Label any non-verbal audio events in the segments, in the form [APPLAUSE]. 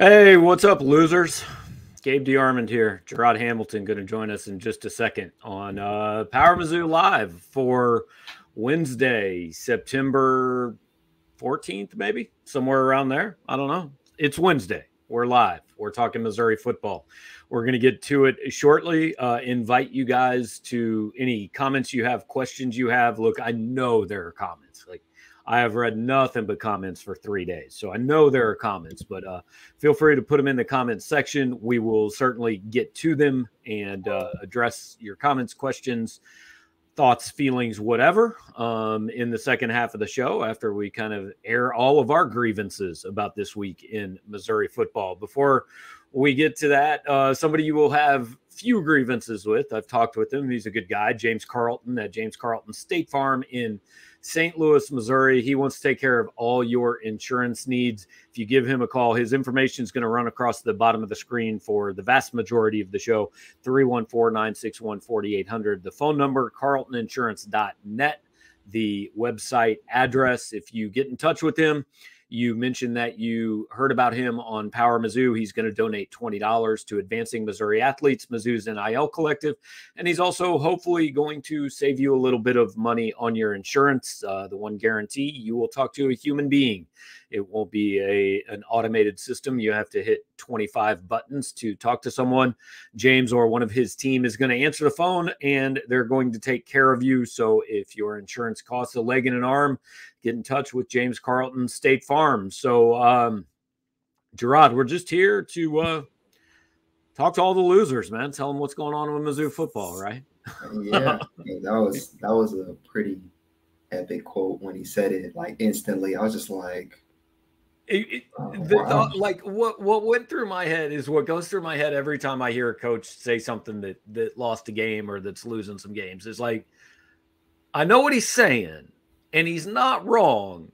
Hey, what's up, losers? Gabe DeArmond here. Gerard Hamilton going to join us in just a second on uh, Power Mizzou Live for Wednesday, September 14th, maybe somewhere around there. I don't know. It's Wednesday. We're live. We're talking Missouri football. We're going to get to it shortly. Uh, invite you guys to any comments you have, questions you have. Look, I know there are comments. Like I have read nothing but comments for three days. So I know there are comments, but uh, feel free to put them in the comments section. We will certainly get to them and uh, address your comments, questions, thoughts, feelings, whatever um, in the second half of the show after we kind of air all of our grievances about this week in Missouri football. Before we get to that, uh, somebody you will have few grievances with. I've talked with him. He's a good guy, James Carlton at James Carlton State Farm in St. Louis, Missouri. He wants to take care of all your insurance needs. If you give him a call, his information is going to run across the bottom of the screen for the vast majority of the show 314 961 4800. The phone number, carltoninsurance.net. The website address. If you get in touch with him, you mentioned that you heard about him on Power Mizzou. He's going to donate $20 to Advancing Missouri Athletes, Mizzou's NIL Collective. And he's also hopefully going to save you a little bit of money on your insurance. Uh, the one guarantee you will talk to a human being. It won't be a an automated system. You have to hit 25 buttons to talk to someone. James or one of his team is going to answer the phone and they're going to take care of you. So if your insurance costs a leg and an arm, get in touch with James Carlton State Farm. So, um, Gerard, we're just here to uh, talk to all the losers, man. Tell them what's going on with Mizzou football, right? yeah, [LAUGHS] that was that was a pretty epic quote when he said it. Like instantly, I was just like, it, it, oh, the, the, like what what went through my head is what goes through my head every time I hear a coach say something that that lost a game or that's losing some games. Is like, I know what he's saying, and he's not wrong,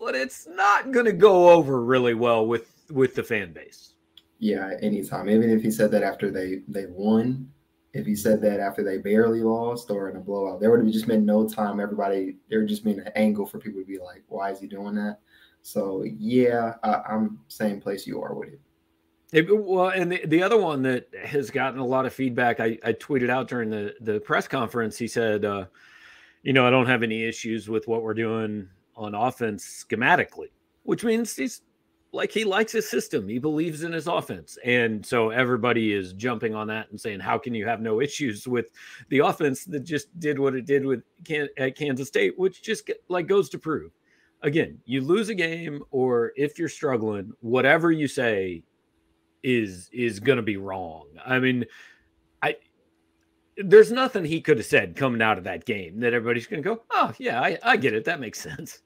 but it's not going to go over really well with with the fan base. Yeah, anytime. Even if he said that after they they won, if he said that after they barely lost or in a blowout, there would have just been no time. Everybody, there would just been an angle for people to be like, "Why is he doing that?" So yeah, I, am same place you are with it. it well, and the, the other one that has gotten a lot of feedback, I, I tweeted out during the the press conference. He said, uh, you know, I don't have any issues with what we're doing on offense schematically, which means he's like he likes his system. He believes in his offense. And so everybody is jumping on that and saying, how can you have no issues with the offense that just did what it did with at Kansas State, which just like goes to prove again, you lose a game or if you're struggling, whatever you say is is going to be wrong. I mean, I there's nothing he could have said coming out of that game that everybody's going to go, oh yeah, I, I get it. That makes sense.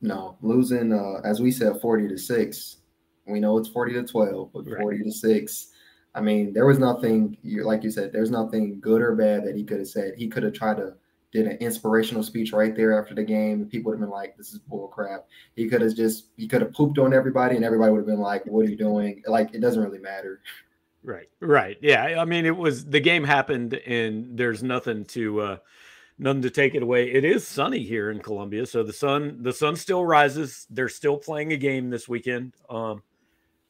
No, losing uh, as we said, forty to six. We know it's forty to twelve, but right. forty to six. I mean, there was nothing like you said. There's nothing good or bad that he could have said. He could have tried to did an inspirational speech right there after the game. People would have been like, "This is bull crap." He could have just he could have pooped on everybody, and everybody would have been like, "What are you doing?" Like it doesn't really matter. Right, right, yeah. I mean, it was the game happened, and there's nothing to uh, nothing to take it away. It is sunny here in Columbia, so the sun the sun still rises. They're still playing a game this weekend. Um,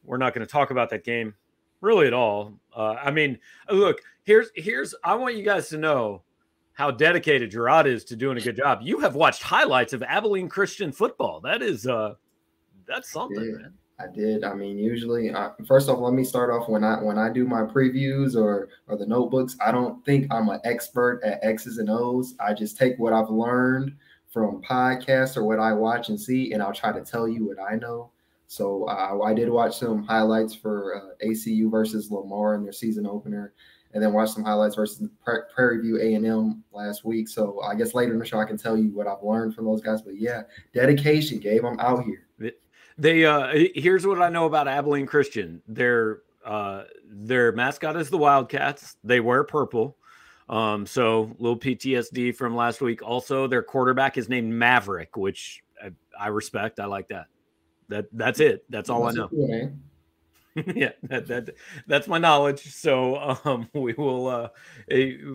we're not going to talk about that game really at all. Uh, I mean, look, here's here's I want you guys to know how dedicated Gerard is to doing a good job. You have watched highlights of Abilene Christian football. That is uh that's something, I man. I did. I mean, usually, uh, first off, let me start off when I when I do my previews or or the notebooks. I don't think I'm an expert at X's and O's. I just take what I've learned from podcasts or what I watch and see, and I'll try to tell you what I know. So uh, I did watch some highlights for uh, ACU versus Lamar in their season opener and then watch some highlights versus Prairie View A&M last week. So I guess later in the show I can tell you what I've learned from those guys. But yeah, dedication, Gabe. I'm out here. They uh here's what I know about Abilene Christian. Their uh their mascot is the Wildcats. They wear purple. Um, so little PTSD from last week. Also, their quarterback is named Maverick, which I, I respect. I like that. That that's it. That's all that's I know. [LAUGHS] yeah, that, that that's my knowledge. So um, [LAUGHS] we will uh,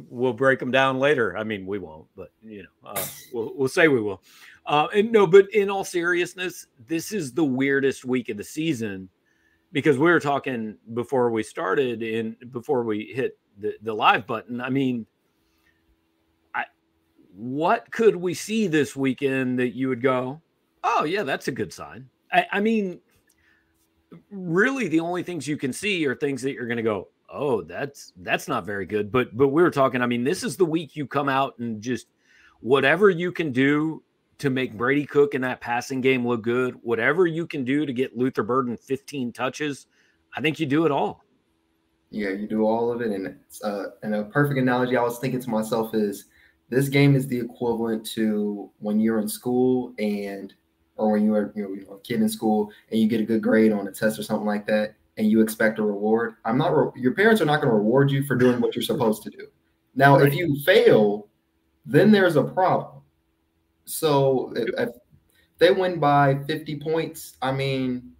we'll break them down later. I mean, we won't, but you know, uh, we'll we'll say we will. Uh, and no, but in all seriousness, this is the weirdest week of the season because we were talking before we started and before we hit the, the live button. I mean, I what could we see this weekend that you would go, oh yeah, that's a good sign. I, I mean, really the only things you can see are things that you're going to go, oh, that's that's not very good. But but we were talking. I mean, this is the week you come out and just whatever you can do to make Brady Cook in that passing game look good, whatever you can do to get Luther Burden 15 touches, I think you do it all. Yeah, you do all of it. And uh, and a perfect analogy I was thinking to myself is this game is the equivalent to when you're in school and or when you're you know, a kid in school and you get a good grade on a test or something like that and you expect a reward. I'm not re- your parents are not going to reward you for doing what you're supposed to do. Now, if you fail, then there's a problem so if, if they win by 50 points, I mean,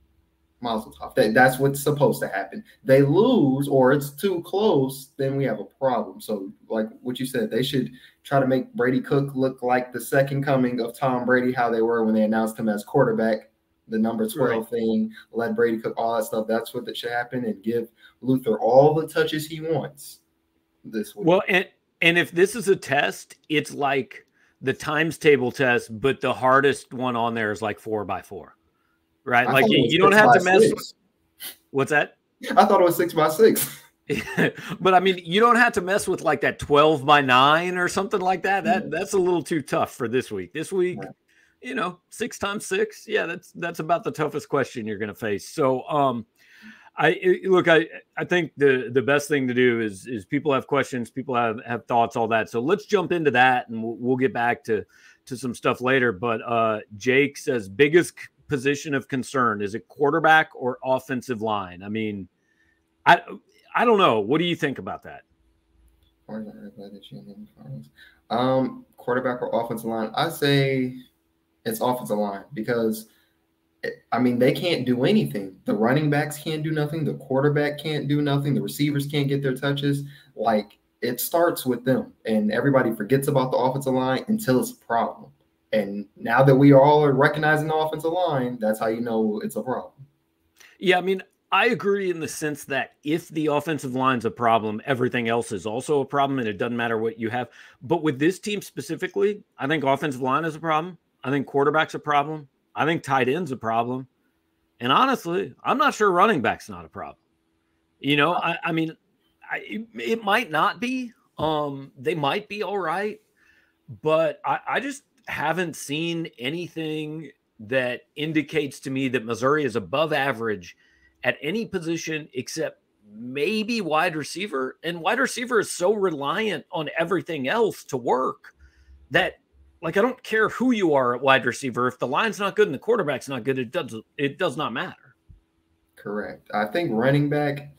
Mazel tov. That, that's what's supposed to happen. They lose or it's too close, then we have a problem. So, like what you said, they should try to make Brady Cook look like the second coming of Tom Brady, how they were when they announced him as quarterback. The number 12 right. thing, let Brady cook all that stuff. That's what that should happen and give Luther all the touches he wants this week. Well, and and if this is a test, it's like the times table test, but the hardest one on there is like four by four, right? I like you, you don't have to mess. With, what's that? I thought it was six by six. [LAUGHS] but I mean, you don't have to mess with like that twelve by nine or something like that. That mm-hmm. that's a little too tough for this week. This week, yeah. you know, six times six, yeah, that's that's about the toughest question you're going to face. So, um, I look, I I think the the best thing to do is is people have questions, people have have thoughts, all that. So let's jump into that, and we'll, we'll get back to to some stuff later. But uh, Jake says biggest position of concern is it quarterback or offensive line? I mean, I I don't know. What do you think about that? Um, quarterback or offensive line? I say it's offensive line because I mean, they can't do anything. The running backs can't do nothing. The quarterback can't do nothing. The receivers can't get their touches. Like it starts with them, and everybody forgets about the offensive line until it's a problem. And now that we all are recognizing the offensive line, that's how you know it's a problem. Yeah, I mean, I agree in the sense that if the offensive line's a problem, everything else is also a problem, and it doesn't matter what you have. But with this team specifically, I think offensive line is a problem. I think quarterback's a problem. I think tight end's a problem. And honestly, I'm not sure running back's not a problem. You know, I, I mean, I, it, it, might not be. Um, they might be all right, but I, I just haven't seen anything that indicates to me that Missouri is above average at any position except maybe wide receiver. And wide receiver is so reliant on everything else to work that like I don't care who you are at wide receiver. If the line's not good and the quarterback's not good, it does it does not matter. Correct. I think running back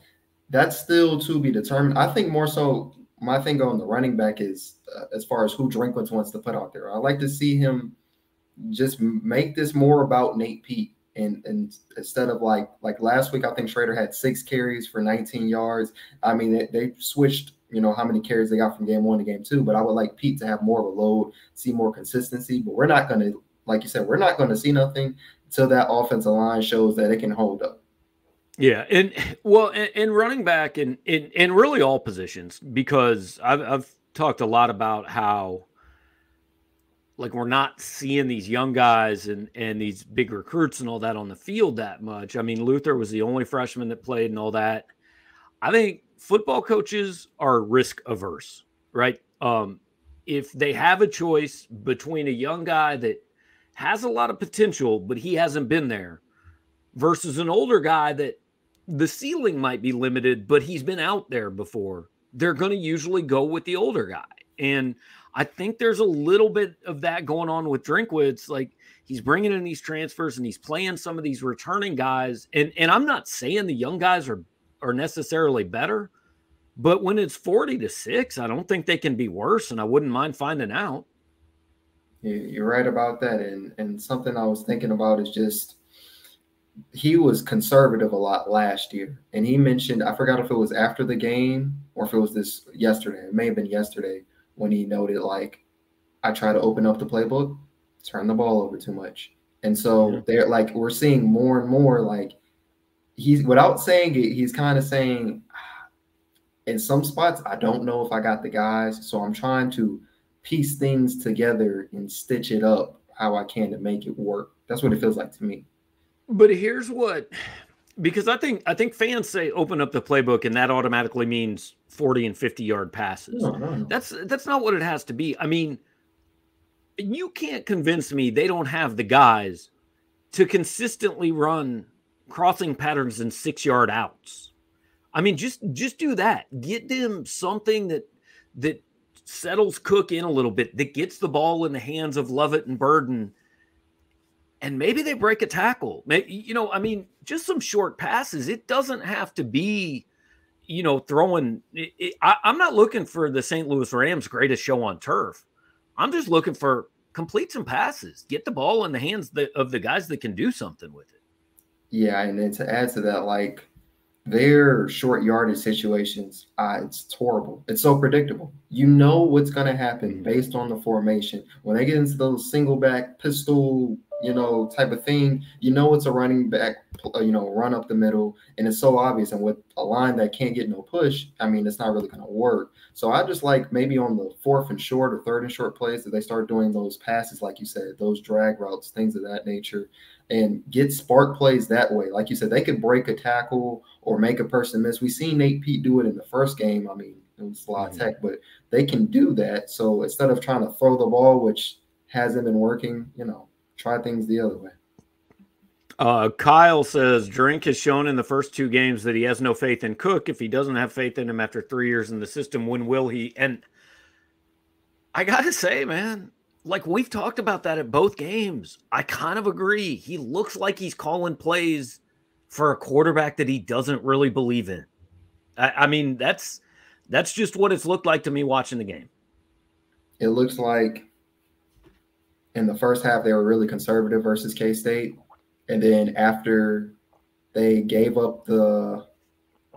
that's still to be determined. I think more so my thing on the running back is uh, as far as who Drinkwitz wants to put out there. I like to see him just make this more about Nate Peat. and and instead of like like last week, I think Schrader had six carries for 19 yards. I mean, they, they switched you know, how many carries they got from game one to game two. But I would like Peat to have more of a load, see more consistency. But we're not going to, like you said, we're not going to see nothing until that offensive line shows that it can hold up. Yeah, and well, and, running back and in in really all positions because I've I've talked a lot about how like we're not seeing these young guys and and these big recruits and all that on the field that much. I mean, Luther was the only freshman that played and all that. I think football coaches are risk averse, right? Um, if they have a choice between a young guy that has a lot of potential, but he hasn't been there, versus an older guy that the ceiling might be limited, but he's been out there before, they're going to usually go with the older guy. And I think there's a little bit of that going on with Drinkwitz. Like he's bringing in these transfers and he's playing some of these returning guys. And and I'm not saying the young guys are are necessarily better. But when it's 40 to 6, I don't think they can be worse. And I wouldn't mind finding out. You're right about that. And, and something I was thinking about is just he was conservative a lot last year. And he mentioned, I forgot if it was after the game or if it was this yesterday. It may have been yesterday when he noted, like, I try to open up the playbook, turn the ball over too much. And so yeah. they're like, we're seeing more and more like he's without saying it, he's kind of saying ah, in some spots, I don't know if I got the guys. So I'm trying to piece things together and stitch it up how I can to make it work. That's what it feels like to me. But here's what because I think I think fans say open up the playbook and that automatically means 40 and 50 yard passes. No, no, no. That's that's not what it has to be. I mean, you can't convince me they don't have the guys to consistently run crossing patterns and 6-yard outs. I mean, just just do that. Get them something that that settles Cook in a little bit, that gets the ball in the hands of Lovett and Burden and maybe they break a tackle. Maybe, you know, I mean, just some short passes. It doesn't have to be, you know, throwing. It, it, I, I'm not looking for the St. Louis Rams' greatest show on turf. I'm just looking for complete some passes, get the ball in the hands of the guys that can do something with it. Yeah, and then to add to that, like their short yardage situations, uh, it's horrible. It's so predictable. You know what's going to happen mm-hmm. based on the formation. When they get into those single back pistol you know, type of thing, you know it's a running back, uh, you know, run up the middle, and it's so obvious. And with a line that can't get no push, I mean, it's not really going to work. So I just like maybe on the fourth and short or third and short plays that they start doing those passes, like you said, those drag routes, things of that nature, and get spark plays that way. Like you said, they could break a tackle or make a person miss. We seen Nate Peat do it in the first game. I mean, it was a lot of tech, but they can do that. So instead of trying to throw the ball, which hasn't been working, you know, try things the other way. Uh, Kyle says Drink has shown in the first two games that he has no faith in Cook. If he doesn't have faith in him after three years in the system, when will he? And I got to say, man, like we've talked about that at both games. I kind of agree. He looks like he's calling plays for a quarterback that he doesn't really believe in. I, I mean, that's that's just what it's looked like to me watching the game. It looks like in the first half they were really conservative versus K State, and then after they gave up the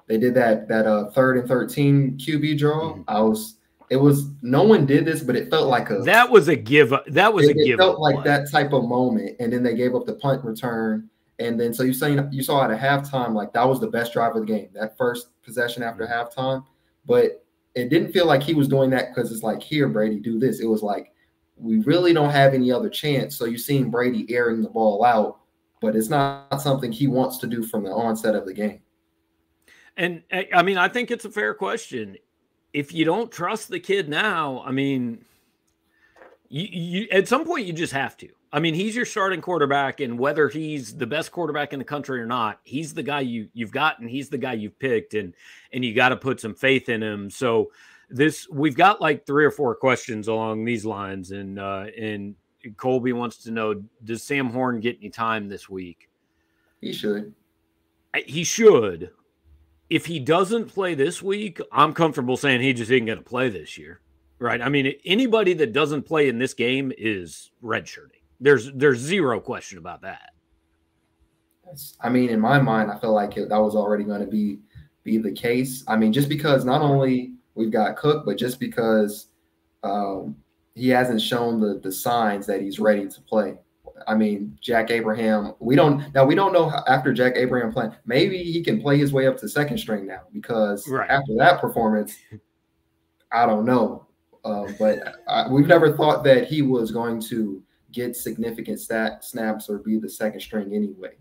they did that that uh third and 13 QB draw. Mm-hmm. I was it was no one did this, but it felt like a that was a give up. That was it, a give. It felt like that type of moment, and then they gave up the punt return, and then so you saying you saw at a halftime like that was the best drive of the game, that first possession after mm-hmm. halftime, but it didn't feel like he was doing that because it's like here Brady do this. It was like we really don't have any other chance. So you're seeing Brady airing the ball out, but it's not something he wants to do from the onset of the game. And eh, I mean, I think it's a fair question. If you don't trust the kid now, I mean, you, you at some point you just have to. I mean, he's your starting quarterback, and whether he's the best quarterback in the country or not, he's the guy you you've got, and he's the guy you've picked, and and you got to put some faith in him. So this we've got like three or four questions along these lines, and uh, and Colby wants to know: Does Sam Horn get any time this week? He should. He should. If he doesn't play this week, I'm comfortable saying he just isn't going to play this year, right? I mean, anybody that doesn't play in this game is redshirting. There's there's zero question about that. I mean, in my mind, I feel like it, that was already going to be be the case. I mean, just because not only we've got Cook, but just because um, he hasn't shown the the signs that he's ready to play. I mean, Jack Abraham, we don't now we don't know how, after Jack Abraham playing, maybe he can play his way up to second string now because right. after that performance, I don't know. Uh, but I, we've never thought that he was going to get significant stat snaps or be the second string anyway.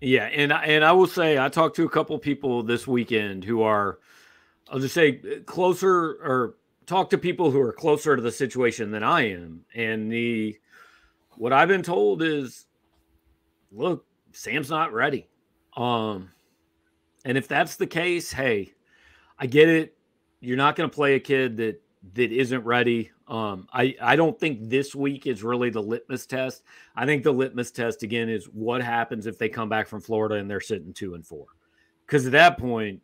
Yeah, and and I will say I talked to a couple people this weekend who are I'll just say uh, closer or talk to people who are closer to the situation than I am. And the what I've been told is look, Sam's not ready. Um and if that's the case, hey, I get it. You're not going to play a kid that that isn't ready. Um, I I don't think this week is really the litmus test. I think the litmus test again is what happens if they come back from Florida and they're sitting two and four, because at that point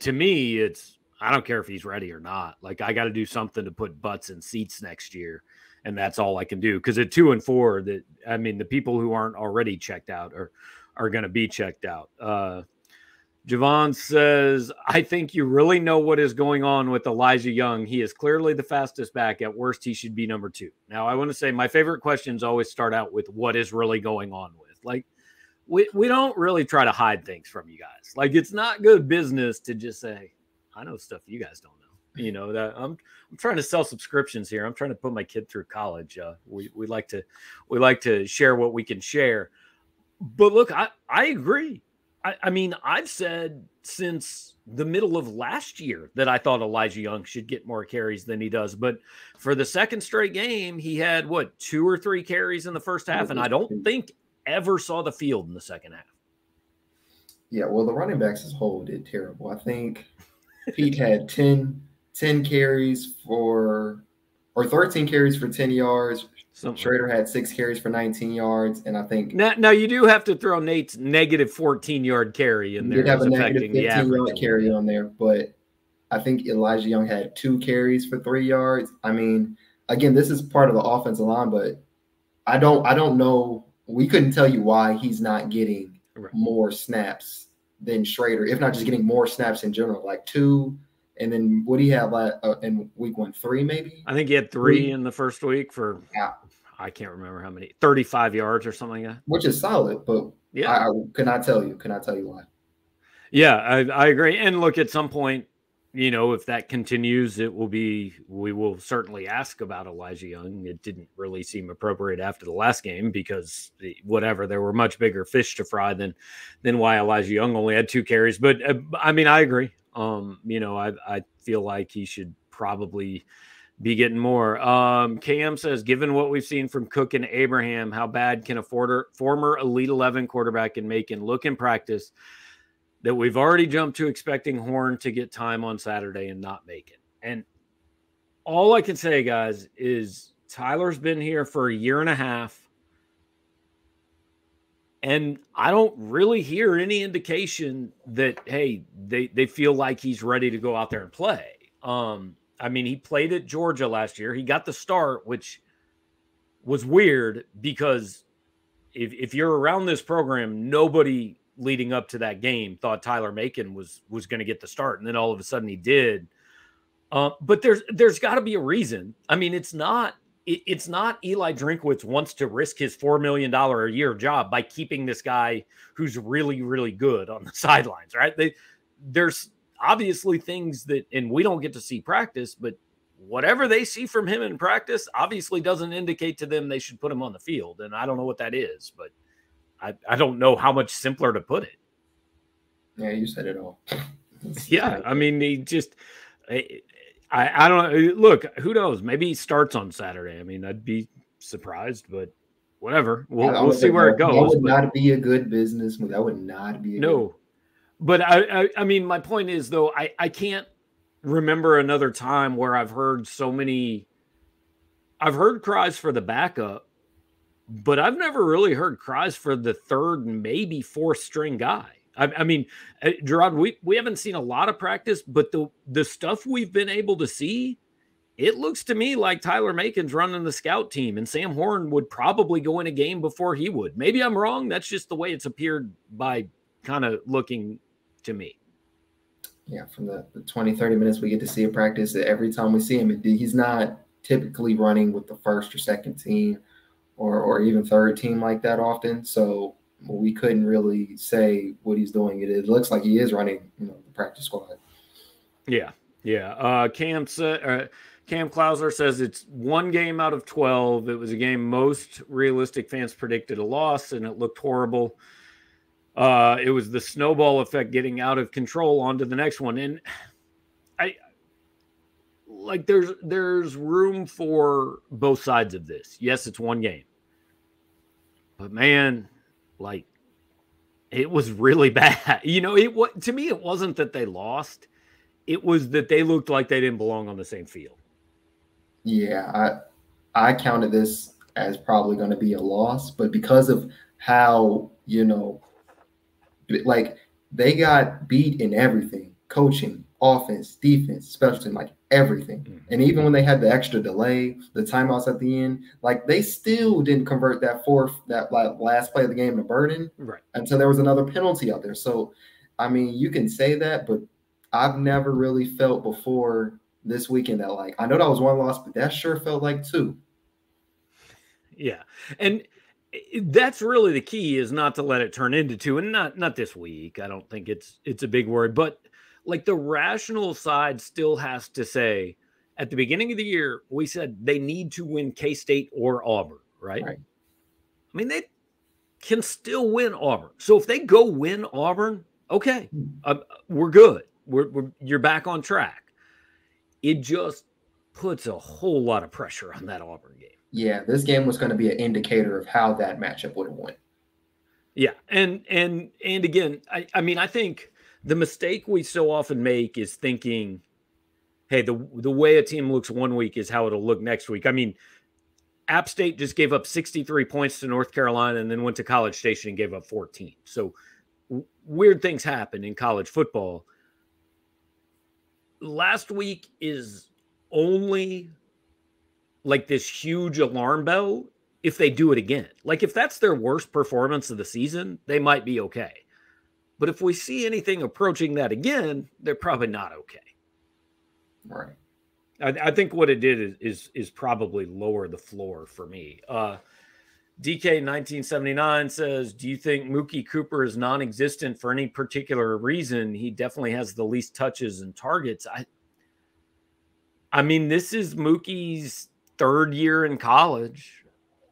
to me, it's I don't care if he's ready or not. Like I got to do something to put butts in seats next year, and that's all I can do. Because at two and four, that I mean, the people who aren't already checked out are are going to be checked out. Uh, Javon says, I think you really know what is going on with Elijah Young. He is clearly the fastest back. At worst, he should be number two. Now, I want to say my favorite questions always start out with what is really going on with. Like, we, we don't really try to hide things from you guys. Like it's not good business to just say, I know stuff you guys don't know. You know that I'm I'm trying to sell subscriptions here. I'm trying to put my kid through college. Uh, we we like to we like to share what we can share. But look, I I agree. I, I mean, I've said since the middle of last year that I thought Elijah Young should get more carries than he does. But for the second straight game, he had what two or three carries in the first half, and I don't think ever saw the field in the second half. Yeah, well, the running backs as a whole did terrible. I think Peat had 10, 10 carries for or 13 carries for 10 yards. Something. Schrader had six carries for 19 yards, and I think now, now you do have to throw Nate's negative 14 yard carry in there. Did have a negative 15 yard carry on there, but I think Elijah Young had two carries for three yards. I mean, again, this is part of the offensive line, but I don't I don't know. We couldn't tell you why he's not getting right. more snaps than Schrader, if not just getting more snaps in general, like two. And then what do you have uh, in week one? Three, maybe? I think he had three, three. in the first week for yeah. I can't remember how many, 35 yards or something like that. Which is solid, but yeah, I, I cannot tell you. Can I tell you why? Yeah, I, I agree. And look, at some point, you know, if that continues, it will be, we will certainly ask about Elijah Young. It didn't really seem appropriate after the last game because whatever, there were much bigger fish to fry than, than why Elijah Young only had two carries. But uh, I mean, I agree. Um, you know, I, I feel like he should probably, be getting more. Um, Cam says, given what we've seen from Cook and Abraham, how bad can a former Elite 11 quarterback in Macon look in practice that we've already jumped to expecting Horn to get time on Saturday and not make it? And all I can say, guys, is Tyler's been here for a year and a half. And I don't really hear any indication that, hey, they, they feel like he's ready to go out there and play. Um, I mean, he played at Georgia last year. He got the start, which was weird because if, if you're around this program, nobody leading up to that game thought Tyler Macon was was going to get the start, and then all of a sudden he did. Uh, but there's there's got to be a reason. I mean, it's not it, it's not Eli Drinkwitz wants to risk his four million dollar a year job by keeping this guy who's really really good on the [LAUGHS] sidelines, right? They, there's obviously things that, and we don't get to see practice, but whatever they see from him in practice obviously doesn't indicate to them they should put him on the field. And I don't know what that is, but I, I don't know how much simpler to put it. Yeah, you said it all. [LAUGHS] yeah, I mean, he just, eh, I, I don't eh, look. Who knows? Maybe he starts on Saturday. I mean, I'd be surprised, but whatever. We'll, we'll see where it goes. That would not be a good business move. That would not be. no, but I, I, I mean, my point is though, I, I can't remember another time where I've heard so many. I've heard cries for the backup, but I've never really heard cries for the third, maybe fourth string guy. I, I mean, uh, Gerard, we, we haven't seen a lot of practice, but the the stuff we've been able to see, it looks to me like Tyler Macon's running the scout team, and Sam Horn would probably go in a game before he would. Maybe I'm wrong. That's just the way it's appeared by kind of looking to me. Yeah, from the, the 20, 30 minutes we get to see a practice, every time we see him, he's not typically running with the first or second team or, or even third team like that often. So we couldn't really say what he's doing. It, it looks like he is running, you know, the practice squad. Yeah, yeah. Uh, Cam uh, Cam Klauser says it's one game out of 12. It was a game most realistic fans predicted a loss, and it looked horrible uh, it was the snowball effect getting out of control onto the next one. And like there's there's room for both sides of this. Yes, it's one game. But man, like it was really [LAUGHS] bad. You know, it what to me it wasn't that they lost. It was that they looked like they didn't belong on the same field. Yeah, I I counted this as probably going to be a loss, but because of how, you know, like they got beat in everything coaching, offense, defense, special team, like everything. Mm-hmm. And even when they had the extra delay, the timeouts at the end, like they still didn't convert that fourth, that like last play of the game to Burden right. until there was another penalty out there. So, I mean, you can say that, but I've never really felt before this weekend that like I know that was one loss, but that sure felt like two. Yeah. And that's really the key is not to let it turn into two and not not this week i don't think it's it's a big word but like the rational side still has to say at the beginning of the year we said they need to win k-state or auburn right, right. i mean they can still win auburn. So if they go win auburn okay uh, we're good. We're, we're you're back on track. It just puts a whole lot of pressure on that auburn game. Yeah, this game was going to be an indicator of how that matchup would have went. Yeah, and and and again, I, I mean, I think the mistake we so often make is thinking, hey, the the way a team looks one week is how it'll look next week. I mean, App State just gave up 63 points to North Carolina and then went to College Station and gave up 14. So w- weird things happen in college football. Last week is only like this huge alarm bell if they do it again. Like if that's their worst performance of the season, they might be okay. But if we see anything approaching that again, they're probably not okay. Right. I, I think what it did is, is, is probably lower the floor for me. Uh, DK 1979 says, "Do you think Mookie Cooper is non-existent for any particular reason? He definitely has the least touches and targets." I, I mean, this is Mookie's third year in college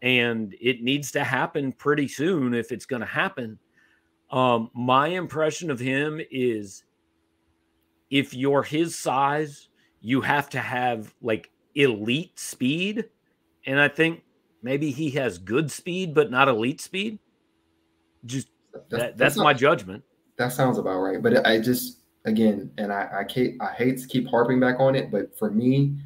and it needs to happen pretty soon if it's going to happen. Um, my impression of him is if you're his size, you have to have like elite speed. And I think maybe he has good speed, but not elite speed. Just that's, that, that's, that's my judgment. That sounds about right. But I just, again, and I, I, I hate to keep harping back on it, but for me,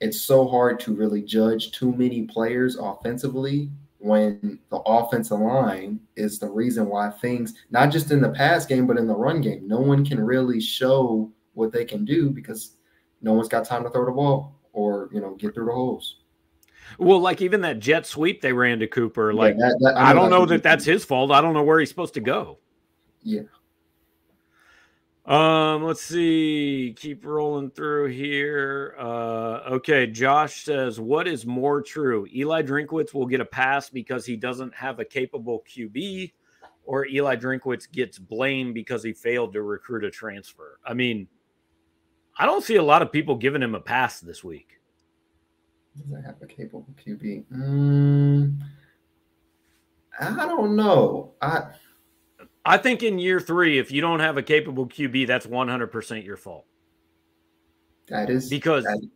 it's so hard to really judge too many players offensively when the offensive line is the reason why things, not just in the pass game, but in the run game, no one can really show what they can do because no one's got time to throw the ball or, you know, get through the holes. Well, like even that jet sweep they ran to Cooper, like yeah, that, that, I, I, don't know that that's his fault. I don't know where he's supposed to go. Yeah. Um, let's see. Keep rolling through here. Uh, okay. Josh says, "What is more true? Eli Drinkwitz will get a pass because he doesn't have a capable QB, or Eli Drinkwitz gets blamed because he failed to recruit a transfer." I mean, I don't see a lot of people giving him a pass this week. Does have a capable QB? Mm, I don't know. I I think in year three, if you don't have a capable QB, that's 100% your fault. That is because, that,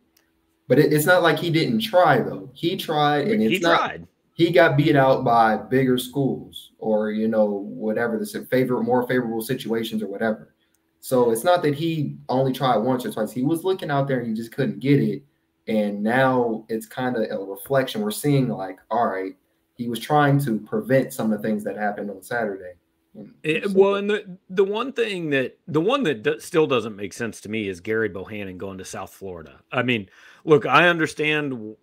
but it, it's not like he didn't try though. He tried, and he not, tried. He got beat out by bigger schools, or you know whatever the favorite, more favorable situations, or whatever. So it's not that he only tried once or twice. He was looking out there and he just couldn't get it. And now it's kind of a reflection. We're seeing like, all right, he was trying to prevent some of the things that happened on Saturday it, well, and the the one thing that the one that still doesn't make sense to me is Gerry Bohanon going to South Florida. I mean, look, I understand.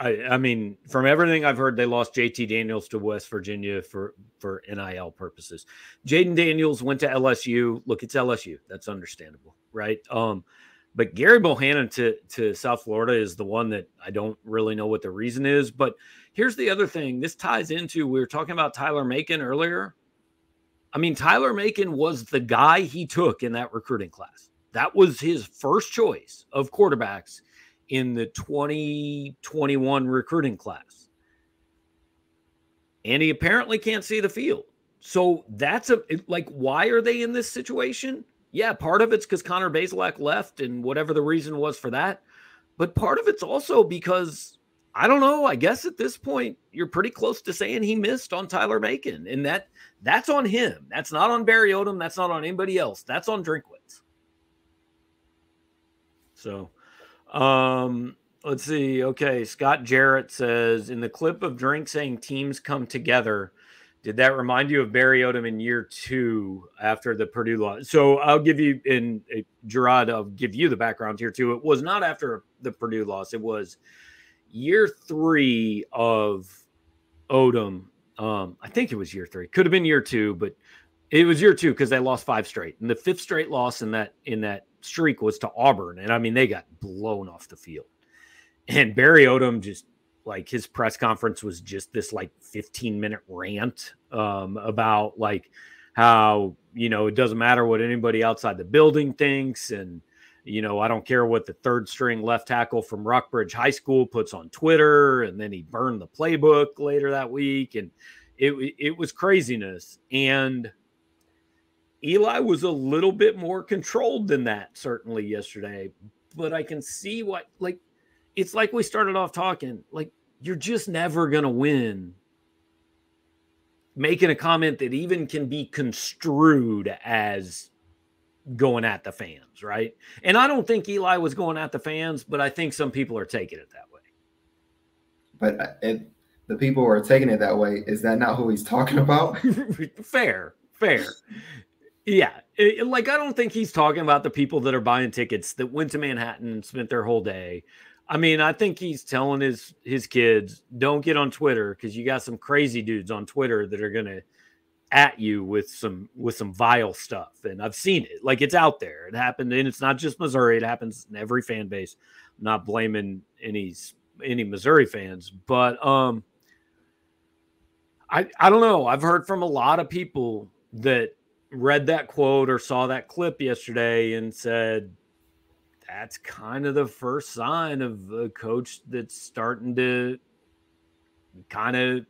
I I mean, from everything I've heard, they lost JT Daniels to West Virginia for for NIL purposes. Jayden Daniels went to LSU. Look, it's LSU. That's understandable, right? Um, but Gerry Bohanon to to South Florida is the one that I don't really know what the reason is. But here's the other thing. This ties into we were talking about Tyler Macon earlier I mean, Tyler Macon was the guy he took in that recruiting class. That was his first choice of quarterbacks in the 2021 recruiting class. And he apparently can't see the field. So that's a like, why are they in this situation? Yeah, part of it's because Connor Bazelak left and whatever the reason was for that. But part of it's also because I don't know. I guess at this point, you're pretty close to saying he missed on Tyler Macon, and that that's on him. That's not on Barry Odom. That's not on anybody else. That's on Drinkwitz. So, um, let's see. Okay, Scott Jarrett says in the clip of Drink saying teams come together. Did that remind you of Barry Odom in year two after the Purdue loss? So I'll give you in uh, Gerard. I'll give you the background here too. It was not after the Purdue loss. It was year three of Odom. Um, I think it was year three. Could have been year two, but it was year two because they lost five straight. And the fifth straight loss in that in that streak was to Auburn. And I mean, they got blown off the field. And Barry Odom just like his press conference was just this like 15 minute rant um, about like how you know it doesn't matter what anybody outside the building thinks and you know i don't care what the third string left tackle from rockbridge high school puts on twitter and then he burned the playbook later that week and it, it was craziness. And eli was a little bit more controlled than that certainly yesterday. But i can see what like it's like we started off talking like you're just never to win. Making a comment that even can be construed as going at the fans, right? And I don't think Eli was going at the fans, but I think some people are taking it that way. But uh, it, the people who are taking it that way, is that not who he's talking about? [LAUGHS] fair, fair. Yeah. It, like, I don't think he's talking about the people that are buying tickets that went to Manhattan and spent their whole day I mean, I think he's telling his his kids, don't get on Twitter because you got some crazy dudes on Twitter that are gonna at you with some with some vile stuff. And I've seen it. Like it's out there. It happened, and it's not just Missouri, it happens in every fan base. I'm not blaming any any Missouri fans, but um I I don't know. I've heard from a lot of people that read that quote or saw that clip yesterday and said that's kind of the first sign of a coach that's starting to kind of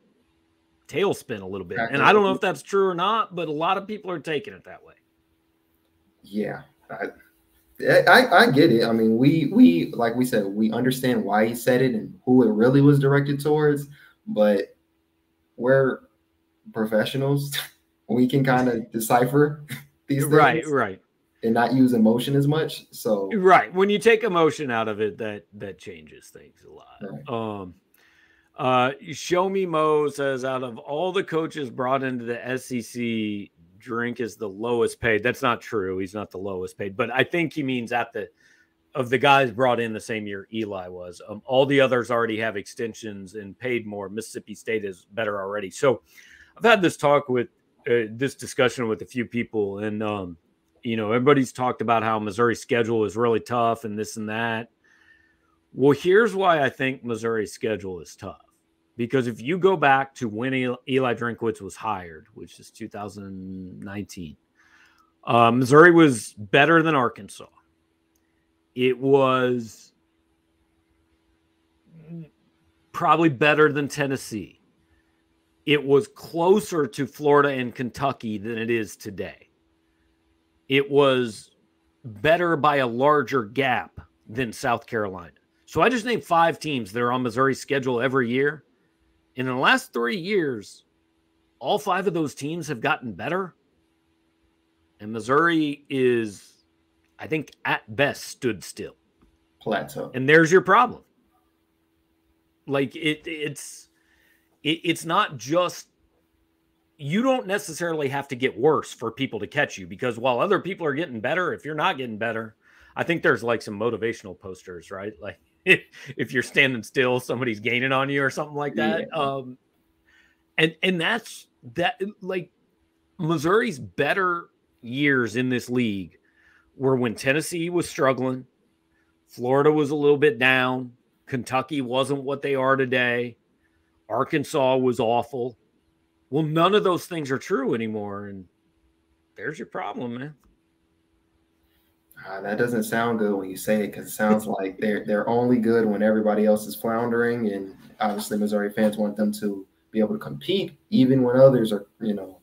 tailspin a little bit. And I don't know if that's true or not, but a lot of people are taking it that way. Yeah. I, I, I get it. I mean, we we like we said, we understand why he said it and who it really was directed towards, but we're professionals. [LAUGHS] we can kind of decipher [LAUGHS] these things. Right, right and not use emotion as much. So right when you take emotion out of it, that that changes things a lot. Right. Um, uh, show me Mo says out of all the coaches brought into the SEC, Drink is the lowest paid. That's not true. He's not the lowest paid, but I think he means at the of the guys brought in the same year Eli was. Um, all the others already have extensions and paid more. Mississippi State is better already. So I've had this talk with uh, this discussion with a few people, and um, you know, everybody's talked about how Missouri's schedule is really tough and this and that. Well, here's why I think Missouri's schedule is tough. Because if you go back to when Eli Drinkwitz was hired, which is 2019, uh, Missouri was better than Arkansas. It was probably better than Tennessee. It was closer to Florida and Kentucky than it is today it was better by a larger gap than South Carolina. So I just named five teams that are on Missouri's schedule every year. In the last three years, all five of those teams have gotten better. And Missouri is, I think, at best stood still. Plateau. And there's your problem. Like it it's it, it's not just you don't necessarily have to get worse for people to catch you because while other people are getting better, if you're not getting better, I think there's like some motivational posters, right? Like [LAUGHS] if you're standing still, somebody's gaining on you or something like that. Yeah. Um, and and that's that like Missouri's better years in this league were when Tennessee was struggling, Florida was a little bit down, Kentucky wasn't what they are today, Arkansas was awful well, none of those things are true anymore. And there's your problem, man. Uh, that doesn't sound good when you say it because it sounds like they're they're only good when everybody else is floundering, and obviously Missouri fans want them to be able to compete even when others are, you know,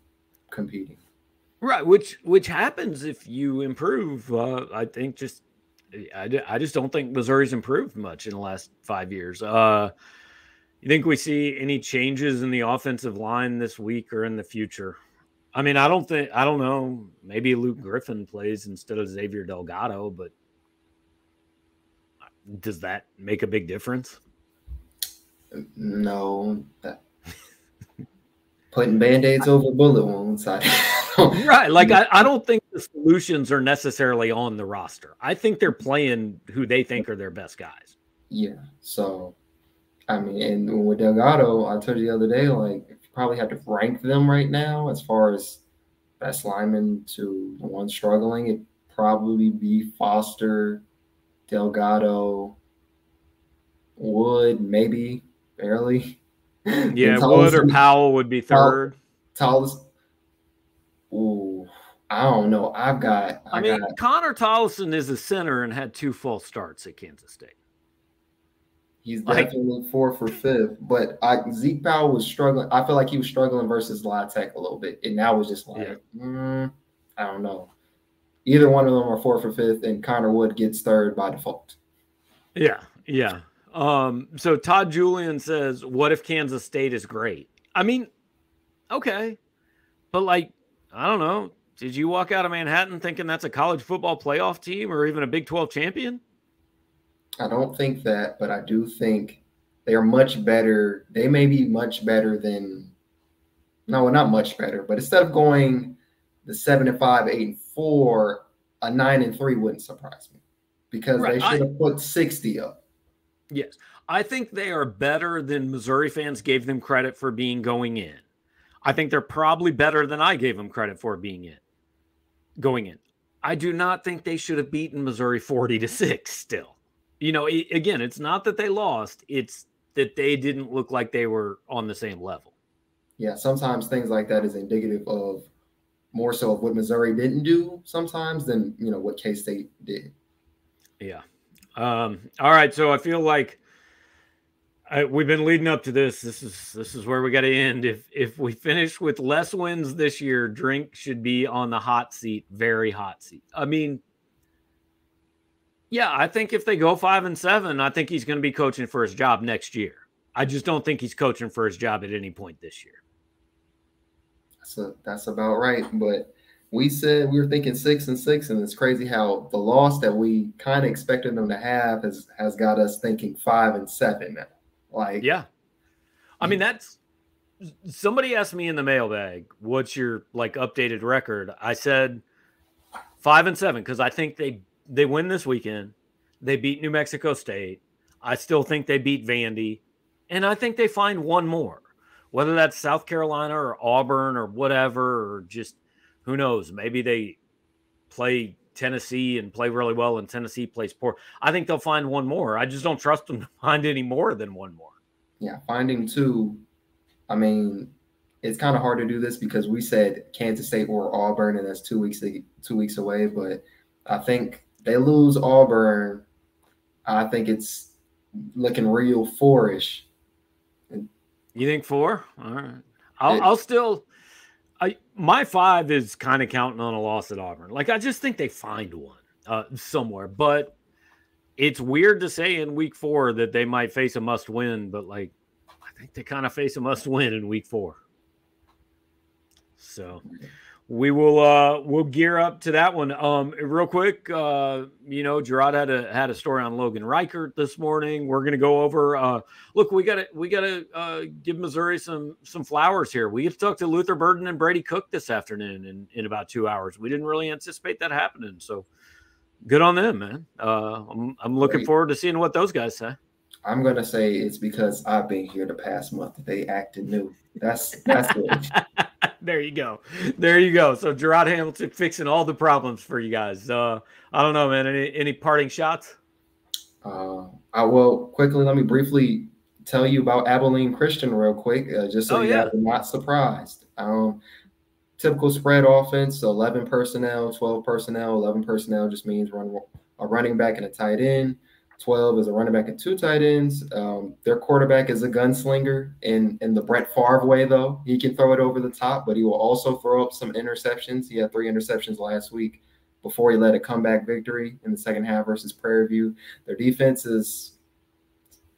competing. Right, which which happens if you improve. Uh, I think just I, I just don't think Missouri's improved much in the last five years. Uh, you think we see any changes in the offensive line this week or in the future? I mean, I don't think I don't know. Maybe Luke Griffin plays instead of Xavier Delgado, but does that make a big difference? No. Putting band-aids over bullet wounds. [LAUGHS] right. Like I, I don't think the solutions are necessarily on the roster. I think they're playing who they think are their best guys. Yeah. So I mean, and with Delgado, I told you the other day, like probably have to rank them right now as far as best lineman to the one struggling, it'd probably be Foster, Delgado, Wood, maybe barely. [LAUGHS] Yeah, Wood or Powell would be third. Tallest. Ooh, I don't know. I've got. I, I mean, got, Connor Tollison is a center and had two false starts at Kansas State. He's definitely like, fourth or fifth, but I, Zeke Powell was struggling. I feel like he was struggling versus La Tech a little bit, and now was just like, yeah. mm, I don't know. Either one of them are fourth or fifth, and Connor Wood gets third by default. Yeah, yeah. Um, so Todd Julian says, "What if Kansas State is great?" I mean, okay, but like, I don't know. Did you walk out of Manhattan thinking that's a college football playoff team or even a Big Twelve champion? I don't think that, but I do think they are much better. They may be much better than no, not much better, but instead of going the seven and five, eight and four, a nine and three wouldn't surprise me because right. they should have put 60 up. Yes. I think they are better than Missouri fans gave them credit for being going in. I think they're probably better than I gave them credit for being in going in. I do not think they should have beaten Missouri 40 to 6 still you know, it, again, it's not that they lost, it's that they didn't look like they were on the same level. Yeah, sometimes things like that is indicative of more so of what Missouri didn't do sometimes than, you know, what K State did. Yeah. Um, all right. So I feel like I, we've been leading up to this. This is this is where we got to end. If if we finish with less wins this year, Drink should be on the hot seat, very hot seat. I mean, yeah, I think if they go five and seven, I think he's going to be coaching for his job next year. I just don't think he's coaching for his job at any point this year. That's a, that's about right. But we said we were thinking six and six, and it's crazy how the loss that we kind of expected them to have has has got us thinking five and seven now. Like, yeah, I mean that's somebody asked me in the mailbag, "What's your like updated record?" I said five and seven because I think they they win this weekend. They beat New Mexico State. I still think they beat Vandy. And I think they find one more, whether that's South Carolina or Auburn or whatever, or just who knows. Maybe they play Tennessee and play really well, and Tennessee plays poor. I think they'll find one more. I just don't trust them [LAUGHS] to find any more than one more. Yeah, finding two. I mean, it's kind of hard to do this because we said Kansas State or Auburn, and that's two weeks two weeks away. But I think they lose Auburn, I think it's looking real fourish. You think four? All right. I'll, it, I'll still. I my five is kind of counting on a loss at Auburn. Like I just think they find one uh, somewhere, but it's weird to say in week four that they might face a must win, but like I think they kind of face a must win in week four. So we will uh we'll gear up to that one. Um real quick uh you know gerard had a had a story on logan reichert this morning. We're gonna go over uh look we gotta we gotta uh give missouri some some flowers here. We get to talk to luther burden and brady cook this afternoon in in about two hours. We didn't really anticipate that happening so good on them man. Uh i'm, I'm looking Great. forward to seeing what those guys say. I'm gonna say it's because i've been here the past month. They acted new. That's that's it [LAUGHS] there you go. There you go. So Gerard Hamilton fixing all the problems for you guys. Uh, I don't know, man. Any any parting shots? Uh, I will quickly. Let me briefly tell you about Abilene Christian real quick, uh, just so oh, you yeah. guys are not surprised. Um, typical spread offense: 11 personnel, 12 personnel. 11 personnel just means run a running back and a tight end. 12 is a running back and two tight ends. Um, their quarterback is a gunslinger in, in the Brett Favre way, though. He can throw it over the top, but he will also throw up some interceptions. He had three interceptions last week before he led a comeback victory in the second half versus Prairie View. Their defense is,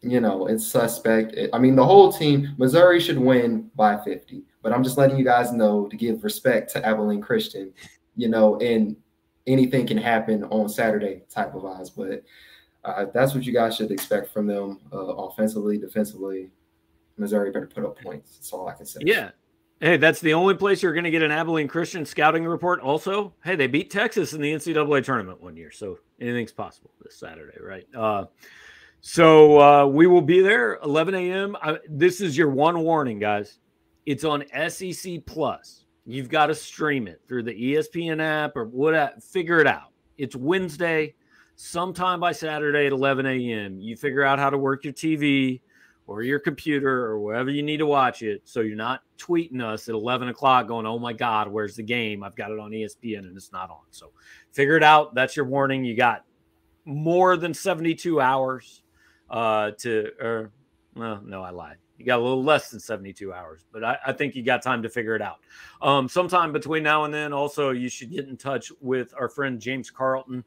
you know, it's suspect. I mean, the whole team, Missouri should win by 50, but I'm just letting you guys know to give respect to Abilene Christian, you know, and anything can happen on Saturday type of eyes. But that's what you guys should expect from them uh, offensively, defensively. Missouri better put up points. That's all I can say. Yeah. Hey, that's the only place you're going to get an Abilene Christian scouting report. Also, hey, they beat Texas in the NCAA tournament one year, so anything's possible this Saturday, right? Uh, so uh, we will be there 11 a.m. this is your one warning, guys. It's on SEC Plus. You've got to stream it through the ESPN app or what. Figure it out. It's Wednesday sometime by Saturday at 11 a.m. You figure out how to work your TV, or your computer or wherever you need to watch it. So you're not tweeting us at 11 o'clock going, oh my God, where's the game? I've got it on ESPN and it's not on. So figure it out. That's your warning. You got more than 72 hours uh, to, or, well, no, I lied. You got a little less than 72 hours, but I, I think you got time to figure it out. Um, sometime between now and then, also, you should get in touch with our friend James Carlton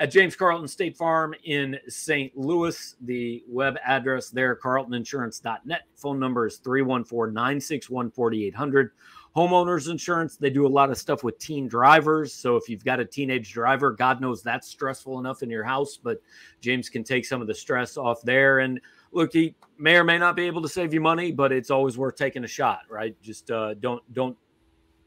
at James Carlton State Farm in St. Louis. The web address there, carltoninsurance.net. Phone number is 314 961 4800. Homeowners insurance, they do a lot of stuff with teen drivers. So if you've got a teenage driver, God knows that's stressful enough in your house, but James can take some of the stress off there. And look, he may or may not be able to save you money, but it's always worth taking a shot, right? Just uh, don't don't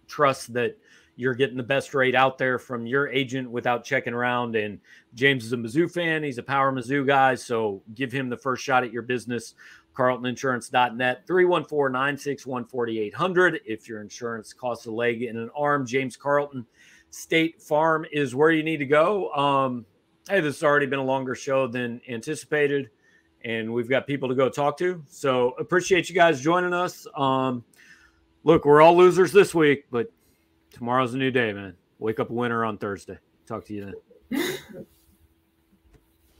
trust that you're getting the best rate out there from your agent without checking around. And James is a Mizzou fan. He's a power Mizzou guy. So give him the first shot at your business. CarltonInsurance.net, 314 961 4800. If your insurance costs a leg and an arm, James Carlton State Farm is where you need to go. Um, hey, this has already been a longer show than anticipated, and we've got people to go talk to. So appreciate you guys joining us. Um, look, we're all losers this week, but tomorrow's a new day, man. Wake up a winner on Thursday. Talk to you then. [LAUGHS]